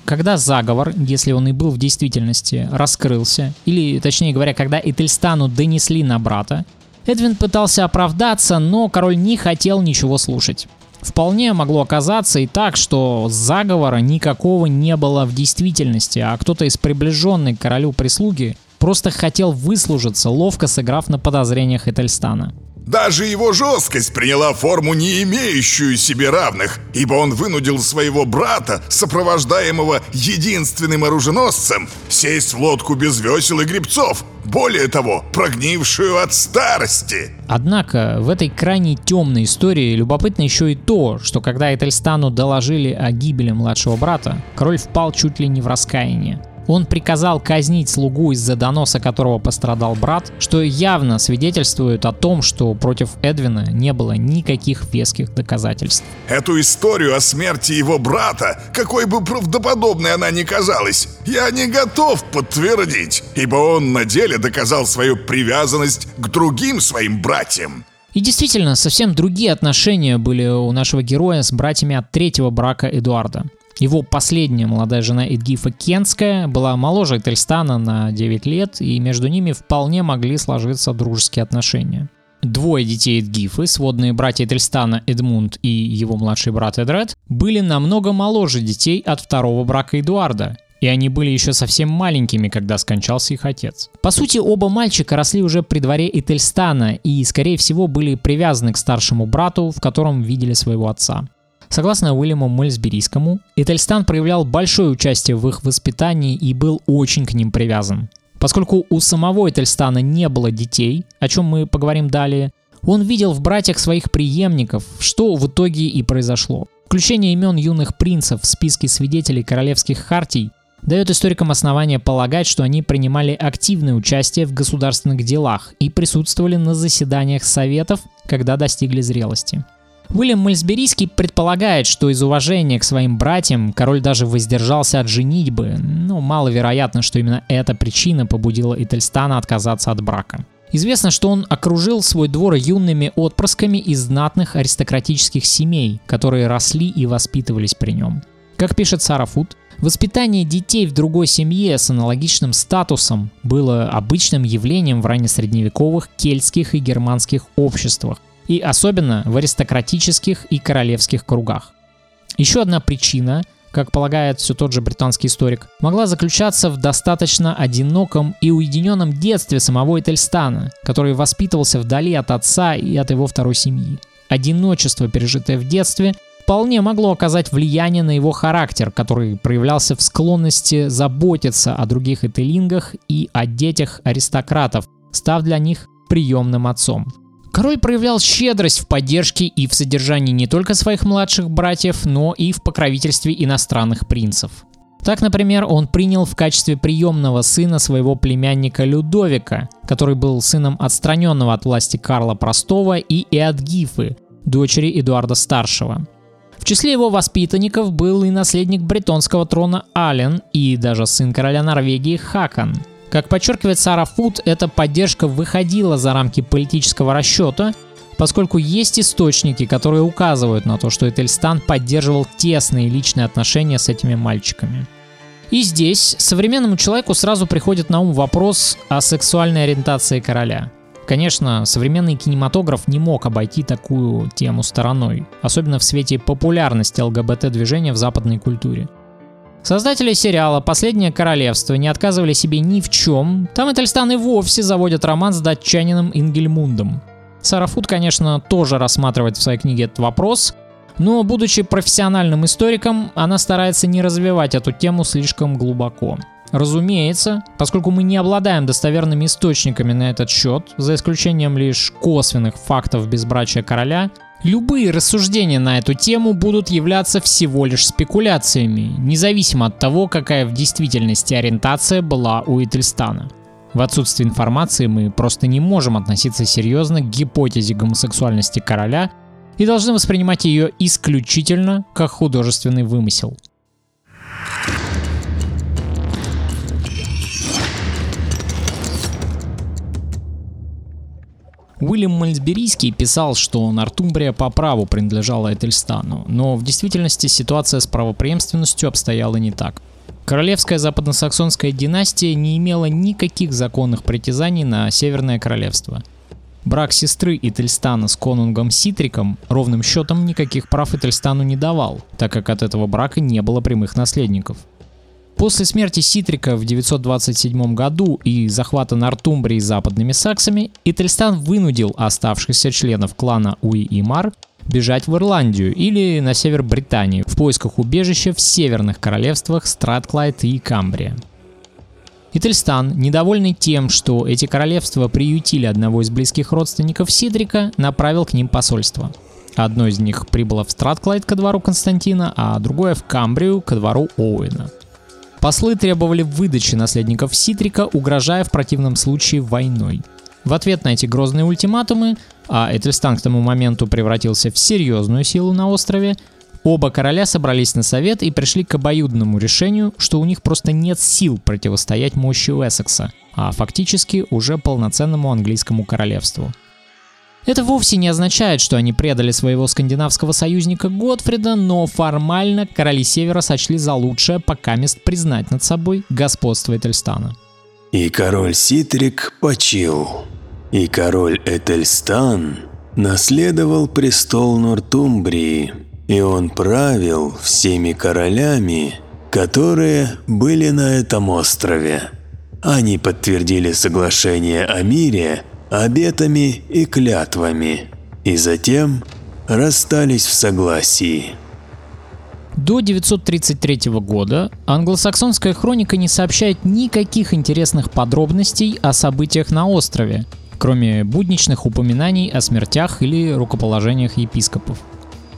Когда заговор, если он и был в действительности, раскрылся, или, точнее говоря, когда Этельстану донесли на брата, Эдвин пытался оправдаться, но король не хотел ничего слушать. Вполне могло оказаться и так, что заговора никакого не было в действительности, а кто-то из приближенной к королю прислуги просто хотел выслужиться, ловко сыграв на подозрениях Этельстана. Даже его жесткость приняла форму, не имеющую себе равных, ибо он вынудил своего брата, сопровождаемого единственным оруженосцем, сесть в лодку без весел и грибцов, более того, прогнившую от старости. Однако в этой крайне темной истории любопытно еще и то, что когда Этельстану доложили о гибели младшего брата, король впал чуть ли не в раскаяние. Он приказал казнить слугу из-за доноса которого пострадал брат, что явно свидетельствует о том, что против Эдвина не было никаких веских доказательств. Эту историю о смерти его брата, какой бы правдоподобной она ни казалась, я не готов подтвердить, ибо он на деле доказал свою привязанность к другим своим братьям. И действительно, совсем другие отношения были у нашего героя с братьями от третьего брака Эдуарда. Его последняя молодая жена Эдгифа Кенская была моложе Этельстана на 9 лет, и между ними вполне могли сложиться дружеские отношения. Двое детей Эдгифы, сводные братья Этельстана Эдмунд и его младший брат Эдред, были намного моложе детей от второго брака Эдуарда, и они были еще совсем маленькими, когда скончался их отец. По сути, оба мальчика росли уже при дворе Этельстана и, скорее всего, были привязаны к старшему брату, в котором видели своего отца. Согласно Уильяму Мольсберийскому, Этельстан проявлял большое участие в их воспитании и был очень к ним привязан. Поскольку у самого Этельстана не было детей, о чем мы поговорим далее, он видел в братьях своих преемников, что в итоге и произошло. Включение имен юных принцев в списки свидетелей королевских хартий дает историкам основания полагать, что они принимали активное участие в государственных делах и присутствовали на заседаниях советов, когда достигли зрелости. Уильям Мальсберийский предполагает, что из уважения к своим братьям король даже воздержался от женитьбы, но маловероятно, что именно эта причина побудила Ительстана отказаться от брака. Известно, что он окружил свой двор юными отпрысками из знатных аристократических семей, которые росли и воспитывались при нем. Как пишет Сара Фуд, воспитание детей в другой семье с аналогичным статусом было обычным явлением в раннесредневековых кельтских и германских обществах, и особенно в аристократических и королевских кругах. Еще одна причина, как полагает все тот же британский историк, могла заключаться в достаточно одиноком и уединенном детстве самого Этельстана, который воспитывался вдали от отца и от его второй семьи. Одиночество, пережитое в детстве, вполне могло оказать влияние на его характер, который проявлялся в склонности заботиться о других этелингах и о детях аристократов, став для них приемным отцом. Король проявлял щедрость в поддержке и в содержании не только своих младших братьев, но и в покровительстве иностранных принцев. Так, например, он принял в качестве приемного сына своего племянника Людовика, который был сыном отстраненного от власти Карла Простого и Эадгифы, дочери Эдуарда Старшего. В числе его воспитанников был и наследник бретонского трона Ален и даже сын короля Норвегии Хакан – как подчеркивает Сара Фуд, эта поддержка выходила за рамки политического расчета, поскольку есть источники, которые указывают на то, что Этельстан поддерживал тесные личные отношения с этими мальчиками. И здесь современному человеку сразу приходит на ум вопрос о сексуальной ориентации короля. Конечно, современный кинематограф не мог обойти такую тему стороной, особенно в свете популярности ЛГБТ-движения в западной культуре. Создатели сериала «Последнее королевство» не отказывали себе ни в чем. Там Этельстан и вовсе заводят роман с датчанином Ингельмундом. Сара Фуд, конечно, тоже рассматривает в своей книге этот вопрос, но, будучи профессиональным историком, она старается не развивать эту тему слишком глубоко. Разумеется, поскольку мы не обладаем достоверными источниками на этот счет, за исключением лишь косвенных фактов безбрачия короля, Любые рассуждения на эту тему будут являться всего лишь спекуляциями, независимо от того, какая в действительности ориентация была у Этельстана. В отсутствии информации мы просто не можем относиться серьезно к гипотезе гомосексуальности короля и должны воспринимать ее исключительно как художественный вымысел. Уильям Мальсберийский писал, что Нортумбрия по праву принадлежала Этельстану, но в действительности ситуация с правопреемственностью обстояла не так. Королевская западносаксонская династия не имела никаких законных притязаний на Северное Королевство. Брак сестры Этельстана с конунгом Ситриком ровным счетом никаких прав Этельстану не давал, так как от этого брака не было прямых наследников. После смерти Ситрика в 927 году и захвата Нортумбрии западными саксами, Ительстан вынудил оставшихся членов клана Уи-Имар бежать в Ирландию или на север Британии в поисках убежища в северных королевствах Стратклайд и Камбрия. Ительстан, недовольный тем, что эти королевства приютили одного из близких родственников Сидрика, направил к ним посольство. Одно из них прибыло в Стратклайд ко двору Константина, а другое в Камбрию ко двору Оуэна – Послы требовали выдачи наследников Ситрика, угрожая в противном случае войной. В ответ на эти грозные ультиматумы, а Этельстан к тому моменту превратился в серьезную силу на острове, оба короля собрались на совет и пришли к обоюдному решению, что у них просто нет сил противостоять мощи Уэссекса, а фактически уже полноценному английскому королевству. Это вовсе не означает, что они предали своего скандинавского союзника Готфрида, но формально короли Севера сочли за лучшее пока мест признать над собой господство Этельстана. И король Ситрик почил, и король Этельстан наследовал престол Нортумбрии, и он правил всеми королями, которые были на этом острове. Они подтвердили соглашение о мире обетами и клятвами, и затем расстались в согласии. До 933 года англосаксонская хроника не сообщает никаких интересных подробностей о событиях на острове, кроме будничных упоминаний о смертях или рукоположениях епископов.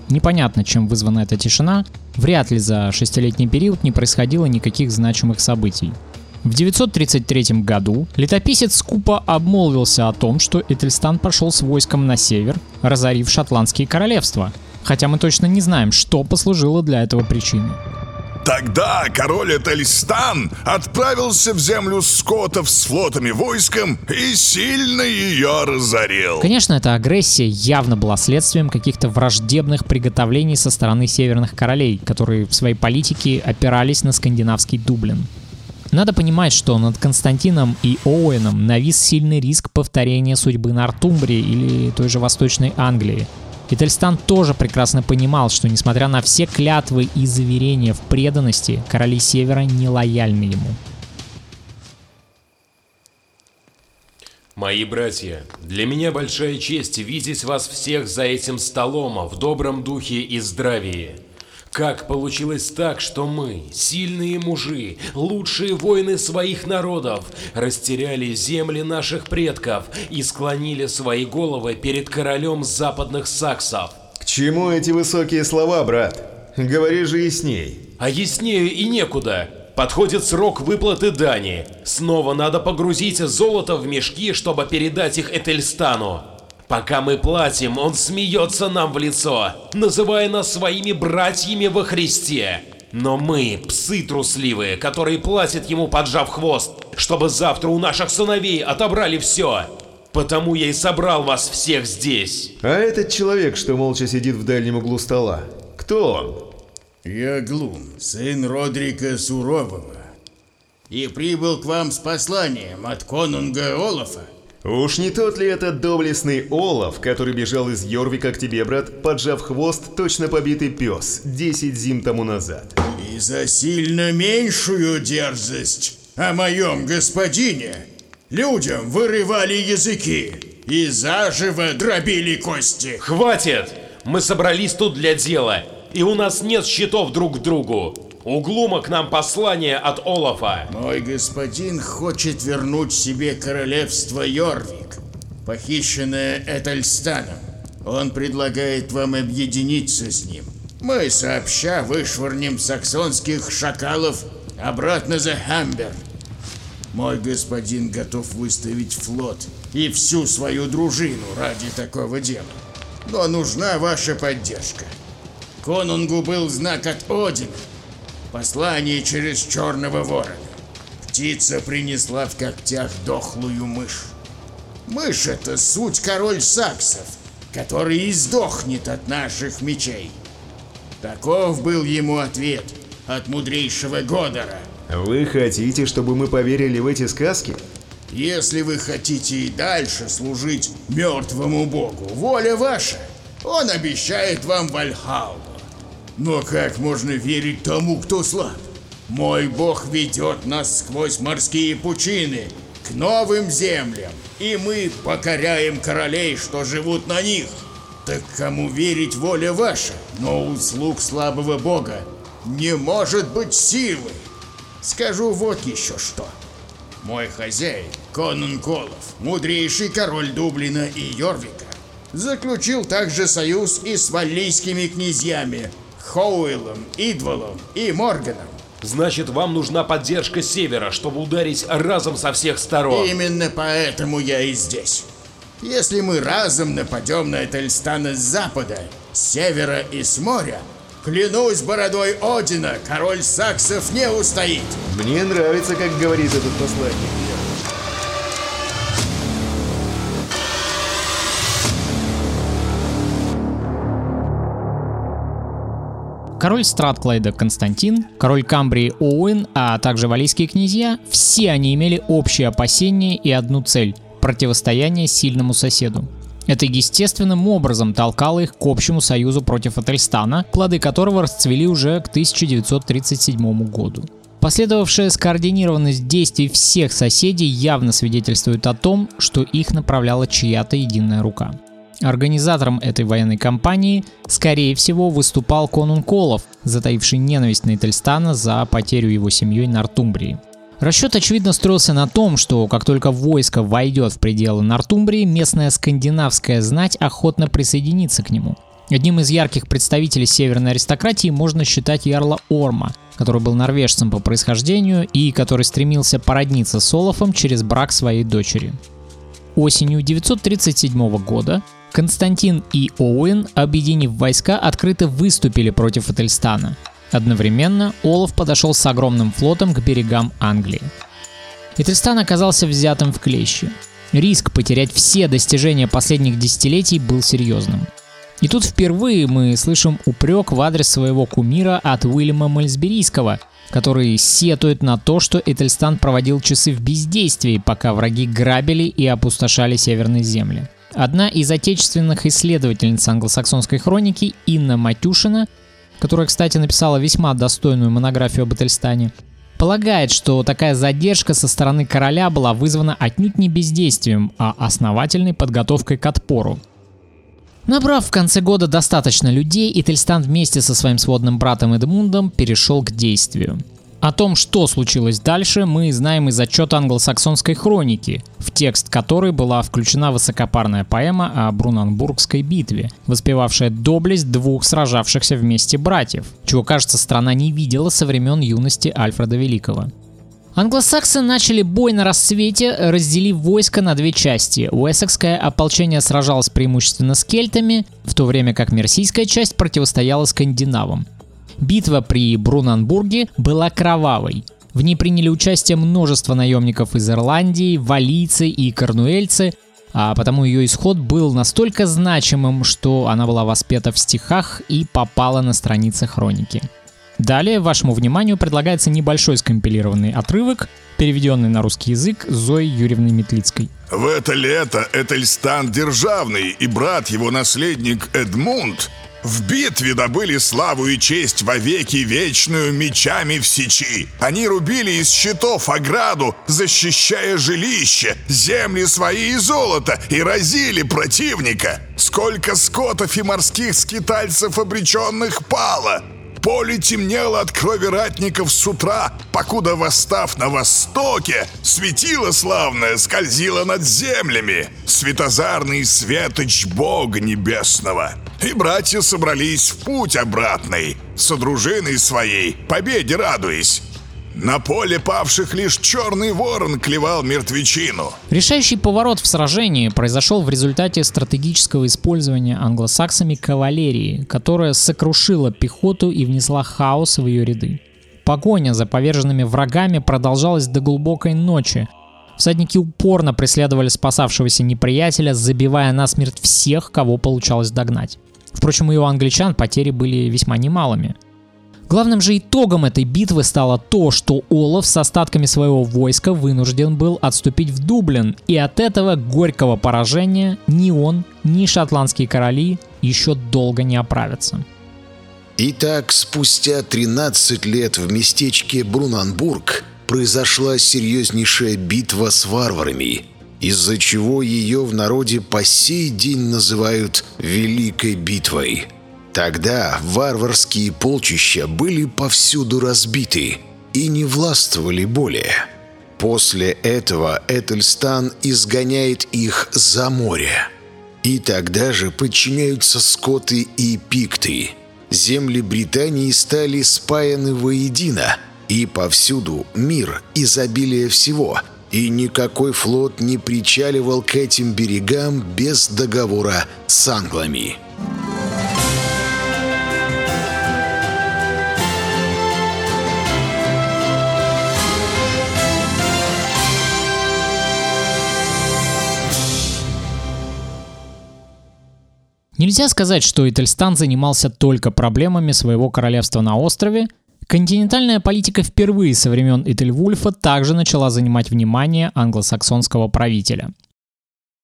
Непонятно, чем вызвана эта тишина, вряд ли за шестилетний период не происходило никаких значимых событий. В 933 году летописец скупо обмолвился о том, что Этельстан пошел с войском на север, разорив шотландские королевства, хотя мы точно не знаем, что послужило для этого причиной. Тогда король Этельстан отправился в землю скотов с флотами войском и сильно ее разорил. Конечно, эта агрессия явно была следствием каких-то враждебных приготовлений со стороны северных королей, которые в своей политике опирались на скандинавский Дублин. Надо понимать, что над Константином и Оуэном навис сильный риск повторения судьбы Нортумбрии или той же Восточной Англии. И Тельстан тоже прекрасно понимал, что несмотря на все клятвы и заверения в преданности, короли Севера не лояльны ему. Мои братья, для меня большая честь видеть вас всех за этим столом в добром духе и здравии. Как получилось так, что мы, сильные мужи, лучшие воины своих народов, растеряли земли наших предков и склонили свои головы перед королем западных саксов? К чему эти высокие слова, брат? Говори же ясней. А яснее и некуда. Подходит срок выплаты дани. Снова надо погрузить золото в мешки, чтобы передать их Этельстану. Пока мы платим, он смеется нам в лицо, называя нас своими братьями во Христе. Но мы – псы трусливые, которые платят ему, поджав хвост, чтобы завтра у наших сыновей отобрали все. Потому я и собрал вас всех здесь. А этот человек, что молча сидит в дальнем углу стола, кто он? Я Глум, сын Родрика Сурового, и прибыл к вам с посланием от конунга Олафа. Уж не тот ли этот доблестный Олаф, который бежал из Йорвика к тебе, брат, поджав хвост, точно побитый пес, 10 зим тому назад? И за сильно меньшую дерзость о моем господине людям вырывали языки и заживо дробили кости. Хватит! Мы собрались тут для дела, и у нас нет счетов друг к другу. У Глума к нам послание от Олафа. Мой господин хочет вернуть себе королевство Йорвик, похищенное Этельстаном. Он предлагает вам объединиться с ним. Мы сообща вышвырнем саксонских шакалов обратно за Хамбер. Мой господин готов выставить флот и всю свою дружину ради такого дела. Но нужна ваша поддержка. Конунгу был знак от Одина, Послание через черного ворона. Птица принесла в когтях дохлую мышь. Мышь — это суть король саксов, который и сдохнет от наших мечей. Таков был ему ответ от мудрейшего Годора. Вы хотите, чтобы мы поверили в эти сказки? Если вы хотите и дальше служить мертвому богу, воля ваша. Он обещает вам Вальхаллу. Но как можно верить тому, кто слаб? Мой бог ведет нас сквозь морские пучины, к новым землям, и мы покоряем королей, что живут на них. Так кому верить воля ваша? Но у слуг слабого бога не может быть силы. Скажу вот еще что. Мой хозяин, Конун Колов, мудрейший король Дублина и Йорвика, заключил также союз и с валлийскими князьями, Хоуэлом, Идволом и Морганом. Значит, вам нужна поддержка севера, чтобы ударить разом со всех сторон. Именно поэтому я и здесь. Если мы разом нападем на Этельстана с запада, с севера и с моря, клянусь бородой Одина, король саксов не устоит. Мне нравится, как говорит этот посланник. Король Стратклайда Константин, король Камбрии Оуэн, а также валийские князья, все они имели общие опасения и одну цель – противостояние сильному соседу. Это естественным образом толкало их к общему союзу против Ательстана, плоды которого расцвели уже к 1937 году. Последовавшая скоординированность действий всех соседей явно свидетельствует о том, что их направляла чья-то единая рука. Организатором этой военной кампании, скорее всего, выступал конун Колов, затаивший ненависть на Этельстана за потерю его семьей Нортумбрии. Расчет, очевидно, строился на том, что как только войско войдет в пределы Нортумбрии, местная скандинавская знать охотно присоединится к нему. Одним из ярких представителей северной аристократии можно считать Ярла Орма, который был норвежцем по происхождению и который стремился породниться с Олафом через брак своей дочери. Осенью 937 года Константин и Оуэн, объединив войска, открыто выступили против Этельстана. Одновременно Олаф подошел с огромным флотом к берегам Англии. Этельстан оказался взятым в клещи. Риск потерять все достижения последних десятилетий был серьезным. И тут впервые мы слышим упрек в адрес своего кумира от Уильяма Мальсберийского, который сетует на то, что Этельстан проводил часы в бездействии, пока враги грабили и опустошали северные земли. Одна из отечественных исследовательниц англосаксонской хроники, Инна Матюшина, которая, кстати, написала весьма достойную монографию об Этельстане, полагает, что такая задержка со стороны короля была вызвана отнюдь не бездействием, а основательной подготовкой к отпору. Набрав в конце года достаточно людей, Ительстан вместе со своим сводным братом Эдмундом перешел к действию. О том, что случилось дальше, мы знаем из отчета англосаксонской хроники, в текст которой была включена высокопарная поэма о Брунанбургской битве, воспевавшая доблесть двух сражавшихся вместе братьев, чего, кажется, страна не видела со времен юности Альфреда Великого. Англосаксы начали бой на рассвете, разделив войско на две части. Уэссекское ополчение сражалось преимущественно с кельтами, в то время как мерсийская часть противостояла скандинавам. Битва при Брунанбурге была кровавой. В ней приняли участие множество наемников из Ирландии, валийцы и корнуэльцы, а потому ее исход был настолько значимым, что она была воспета в стихах и попала на страницы хроники. Далее вашему вниманию предлагается небольшой скомпилированный отрывок, переведенный на русский язык Зоей Юрьевной Метлицкой. В это лето Этельстан Державный и брат его наследник Эдмунд в битве добыли славу и честь вовеки вечную мечами в сечи. Они рубили из щитов ограду, защищая жилище, земли свои и золото, и разили противника. Сколько скотов и морских скитальцев обреченных пало! Поле темнело от крови ратников с утра, покуда, восстав на востоке, светило славное скользило над землями, светозарный светоч Бога Небесного. И братья собрались в путь обратный, со дружиной своей, победе радуясь. На поле павших лишь черный ворон клевал мертвечину. Решающий поворот в сражении произошел в результате стратегического использования англосаксами кавалерии, которая сокрушила пехоту и внесла хаос в ее ряды. Погоня за поверженными врагами продолжалась до глубокой ночи. Всадники упорно преследовали спасавшегося неприятеля, забивая насмерть всех, кого получалось догнать. Впрочем, и у англичан потери были весьма немалыми. Главным же итогом этой битвы стало то, что Олаф с остатками своего войска вынужден был отступить в Дублин, и от этого горького поражения ни он, ни шотландские короли еще долго не оправятся. Итак, спустя 13 лет в местечке Брунанбург произошла серьезнейшая битва с варварами, из-за чего ее в народе по сей день называют «Великой битвой». Тогда варварские полчища были повсюду разбиты и не властвовали более. После этого Этельстан изгоняет их за море. И тогда же подчиняются скоты и пикты. Земли Британии стали спаяны воедино, И повсюду мир, изобилие всего. И никакой флот не причаливал к этим берегам без договора с англами. Нельзя сказать, что Этельстан занимался только проблемами своего королевства на острове. Континентальная политика впервые со времен Этельвульфа также начала занимать внимание англосаксонского правителя.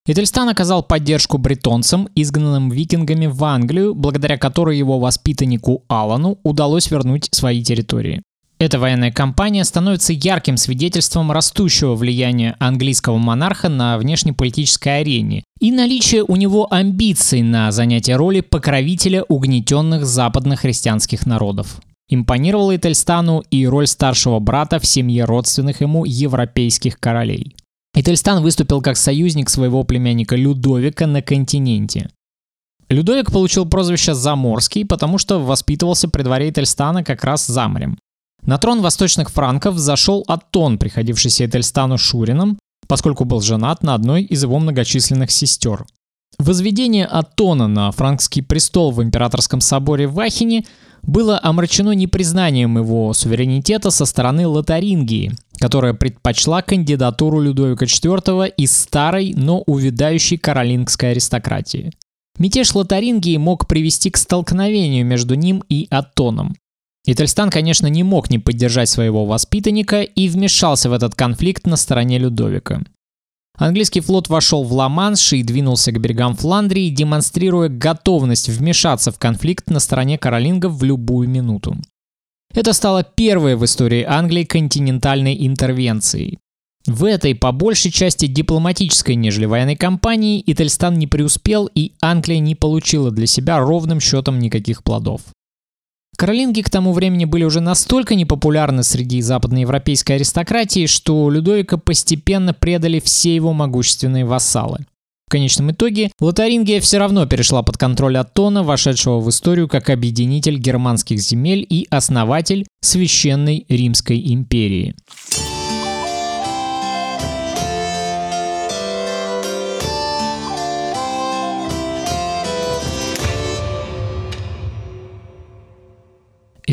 Этельстан оказал поддержку бретонцам, изгнанным викингами в Англию, благодаря которой его воспитаннику Алану удалось вернуть свои территории. Эта военная кампания становится ярким свидетельством растущего влияния английского монарха на внешнеполитической арене и наличия у него амбиций на занятие роли покровителя угнетенных западных христианских народов. Импонировала Этельстану и роль старшего брата в семье родственных ему европейских королей. Этельстан выступил как союзник своего племянника Людовика на континенте. Людовик получил прозвище Заморский, потому что воспитывался при дворе Этельстана как раз за морем. На трон восточных франков зашел Аттон, приходившийся Этельстану Шурином, поскольку был женат на одной из его многочисленных сестер. Возведение Аттона на франкский престол в императорском соборе в Ахине было омрачено непризнанием его суверенитета со стороны Лотарингии, которая предпочла кандидатуру Людовика IV из старой, но увядающей каролингской аристократии. Мятеж Лотарингии мог привести к столкновению между ним и Аттоном. Итальстан, конечно, не мог не поддержать своего воспитанника и вмешался в этот конфликт на стороне Людовика. Английский флот вошел в Ла-Манш и двинулся к берегам Фландрии, демонстрируя готовность вмешаться в конфликт на стороне каролингов в любую минуту. Это стало первой в истории Англии континентальной интервенцией. В этой, по большей части дипломатической, нежели военной кампании, Итальстан не преуспел и Англия не получила для себя ровным счетом никаких плодов. Каролинги к тому времени были уже настолько непопулярны среди западноевропейской аристократии, что Людовика постепенно предали все его могущественные вассалы. В конечном итоге Лотарингия все равно перешла под контроль Аттона, вошедшего в историю как объединитель германских земель и основатель Священной Римской империи.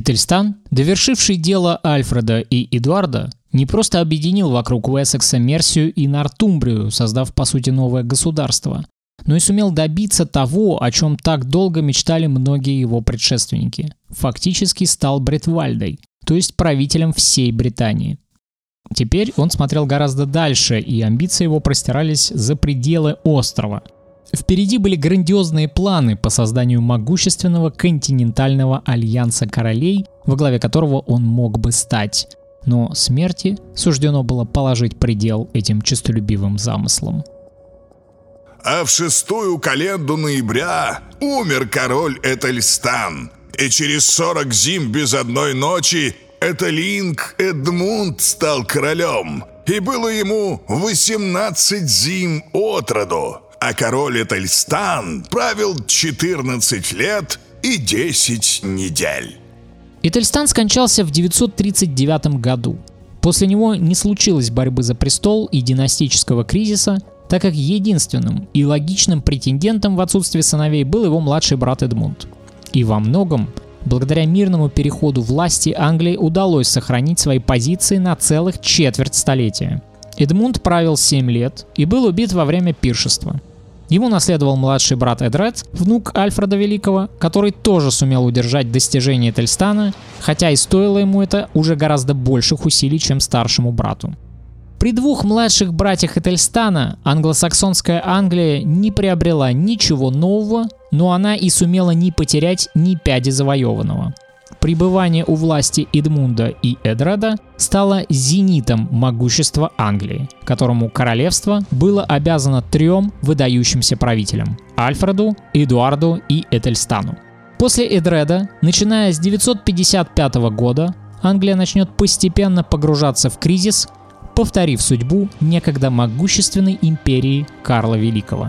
Ительстан, довершивший дело Альфреда и Эдуарда, не просто объединил вокруг Уэссекса Мерсию и Нортумбрию, создав по сути новое государство, но и сумел добиться того, о чем так долго мечтали многие его предшественники. Фактически стал Бретвальдой, то есть правителем всей Британии. Теперь он смотрел гораздо дальше, и амбиции его простирались за пределы острова – Впереди были грандиозные планы по созданию могущественного континентального альянса королей, во главе которого он мог бы стать. Но смерти суждено было положить предел этим честолюбивым замыслам. А в шестую календу ноября умер король Этельстан. И через сорок зим без одной ночи Этелинг Эдмунд стал королем. И было ему восемнадцать зим от роду а король Этельстан правил 14 лет и 10 недель. Этельстан скончался в 939 году. После него не случилось борьбы за престол и династического кризиса, так как единственным и логичным претендентом в отсутствие сыновей был его младший брат Эдмунд. И во многом, благодаря мирному переходу власти, Англии удалось сохранить свои позиции на целых четверть столетия. Эдмунд правил 7 лет и был убит во время пиршества – Ему наследовал младший брат Эдред, внук Альфреда Великого, который тоже сумел удержать достижения Тельстана, хотя и стоило ему это уже гораздо больших усилий, чем старшему брату. При двух младших братьях Этельстана англосаксонская Англия не приобрела ничего нового, но она и сумела не потерять ни пяди завоеванного пребывание у власти Эдмунда и Эдреда стало зенитом могущества Англии, которому королевство было обязано трем выдающимся правителям – Альфреду, Эдуарду и Этельстану. После Эдреда, начиная с 955 года, Англия начнет постепенно погружаться в кризис, повторив судьбу некогда могущественной империи Карла Великого.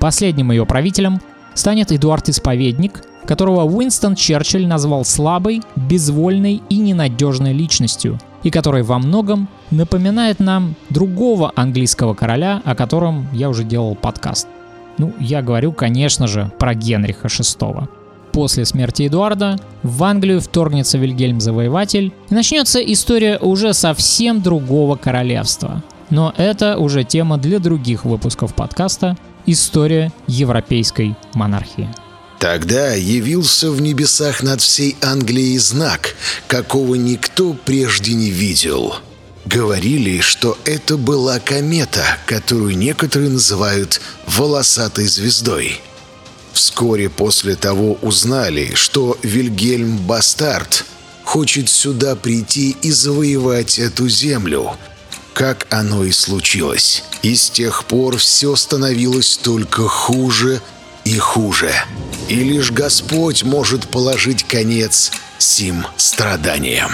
Последним ее правителем станет Эдуард Исповедник, которого Уинстон Черчилль назвал слабой, безвольной и ненадежной личностью, и который во многом напоминает нам другого английского короля, о котором я уже делал подкаст. Ну, я говорю, конечно же, про Генриха VI. После смерти Эдуарда в Англию вторгнется Вильгельм Завоеватель, и начнется история уже совсем другого королевства. Но это уже тема для других выпусков подкаста «История европейской монархии». Тогда явился в небесах над всей Англией знак, какого никто прежде не видел. Говорили, что это была комета, которую некоторые называют «волосатой звездой». Вскоре после того узнали, что Вильгельм Бастард хочет сюда прийти и завоевать эту землю, как оно и случилось. И с тех пор все становилось только хуже и хуже. И лишь Господь может положить конец сим страданиям.